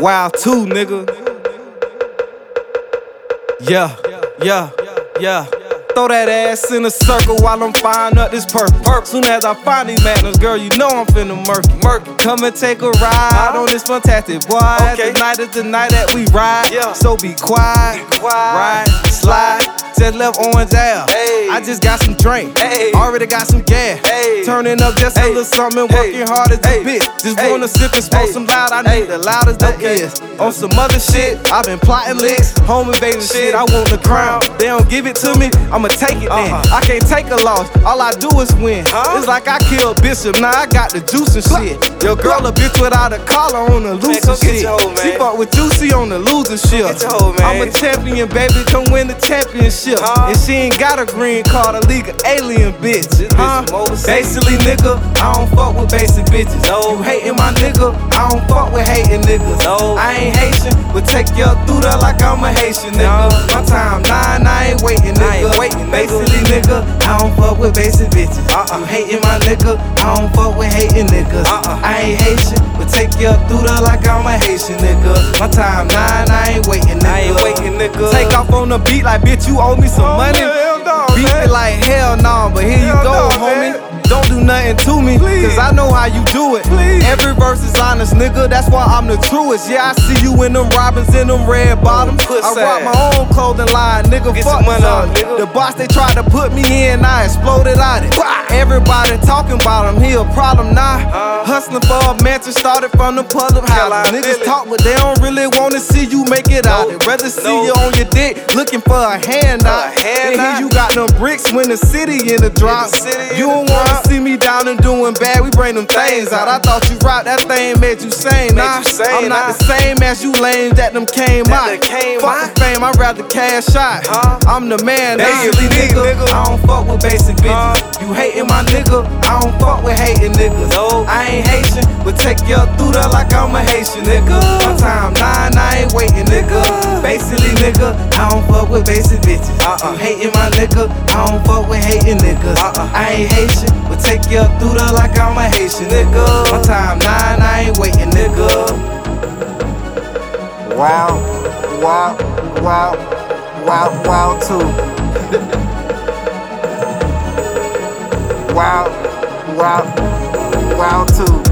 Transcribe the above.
Wow, too, nigga. Yeah, yeah, yeah. Throw that ass in a circle while I'm firing up this perk. perk. Soon as I find these madness, girl, you know I'm finna murky. murky. Come and take a ride on this fantastic boy. Okay. Tonight is the night that we ride. Yeah. So be quiet, Be quiet. ride, slide. Just left Orange Ave. Hey. I just got some drink. Hey. Already got some gas. Hey. Turning up just a little something, working hard as a bitch. Just wanna sip and smoke some loud. I need the loudest that is. On some other shit, I've been plotting licks. Home baby shit, I want the crown. They don't give it to me, I'ma take it then. Uh-huh. I can't take a loss, all I do is win. Huh? It's like I killed Bishop, now I got the juice and shit. Your girl a bitch without a collar on the loose get shit. She man. fuck with Juicy on the loser shit. get your hoe. I'm a champion, baby, come win the championship. Huh? And she ain't got a green card, a legal alien bitch. This bitch Huh? Basically, nigga, I don't fuck with basic bitches. No. You hating my nigga, I don't fuck with hating niggas. No. I ain't Haitian, but take you through there like I'm a Haitian nigga. No. My time nine, I ain't waiting, nigga. I ain't waiting. Basically, nigga, I don't fuck with basic bitches. Uh-uh. You hating my nigga, I don't fuck with hating niggas. Uh-uh. I ain't Haitian, but take you through there like I'm a Haitian nigga. My time nine, I nigga. Take off on the beat like bitch, you owe me some Oh, money. hell no, Beat me like hell no, but here you go, no, homie. man. Don't do nothing to me, Please. cause I know how you do it. Please. Every verse is honest, nigga, that's why I'm the truest. Yeah, I see you in them robins in them red bottoms. Oh, pussy I rock my own clothing line, nigga. Get fuck money on, nigga. The boss they tried to put me in, I exploded out it. Everybody talking about him, he a problem now. Huh? Hustling for a mansion, started from the public house. Niggas talk, but they don't really wanna see you make it out. Nope. They rather see you on your dick, looking for a handout. A handout. They hear you got them bricks when the city in the drop. city you don't wanna see me down and doing bad. We bring them things out. I thought you rock that thing made you sane. Nah, I'm not nah. the same as you lame that them came out. came Fuck the fame, I'd rather cash out. Huh? I'm the man, Basically, nigga. I don't fuck with basic bitches. You hating my nigga, I don't fuck with hating niggas. No. I ain't Haitian, but take you through there like I'm a Haitian nigga. My time nine, I ain't waiting, nigga. Basically, nigga, I don't fuck with basic bitches. Uh-uh. You hating my nigga, I don't fuck with hating niggas. Uh-uh. I ain't Haitian, but take you through there like I'm a Haitian nigga. My time nine, I ain't waiting, nigga. Wow, wow, wow, wow, wow, too. wow, wow, wow, too.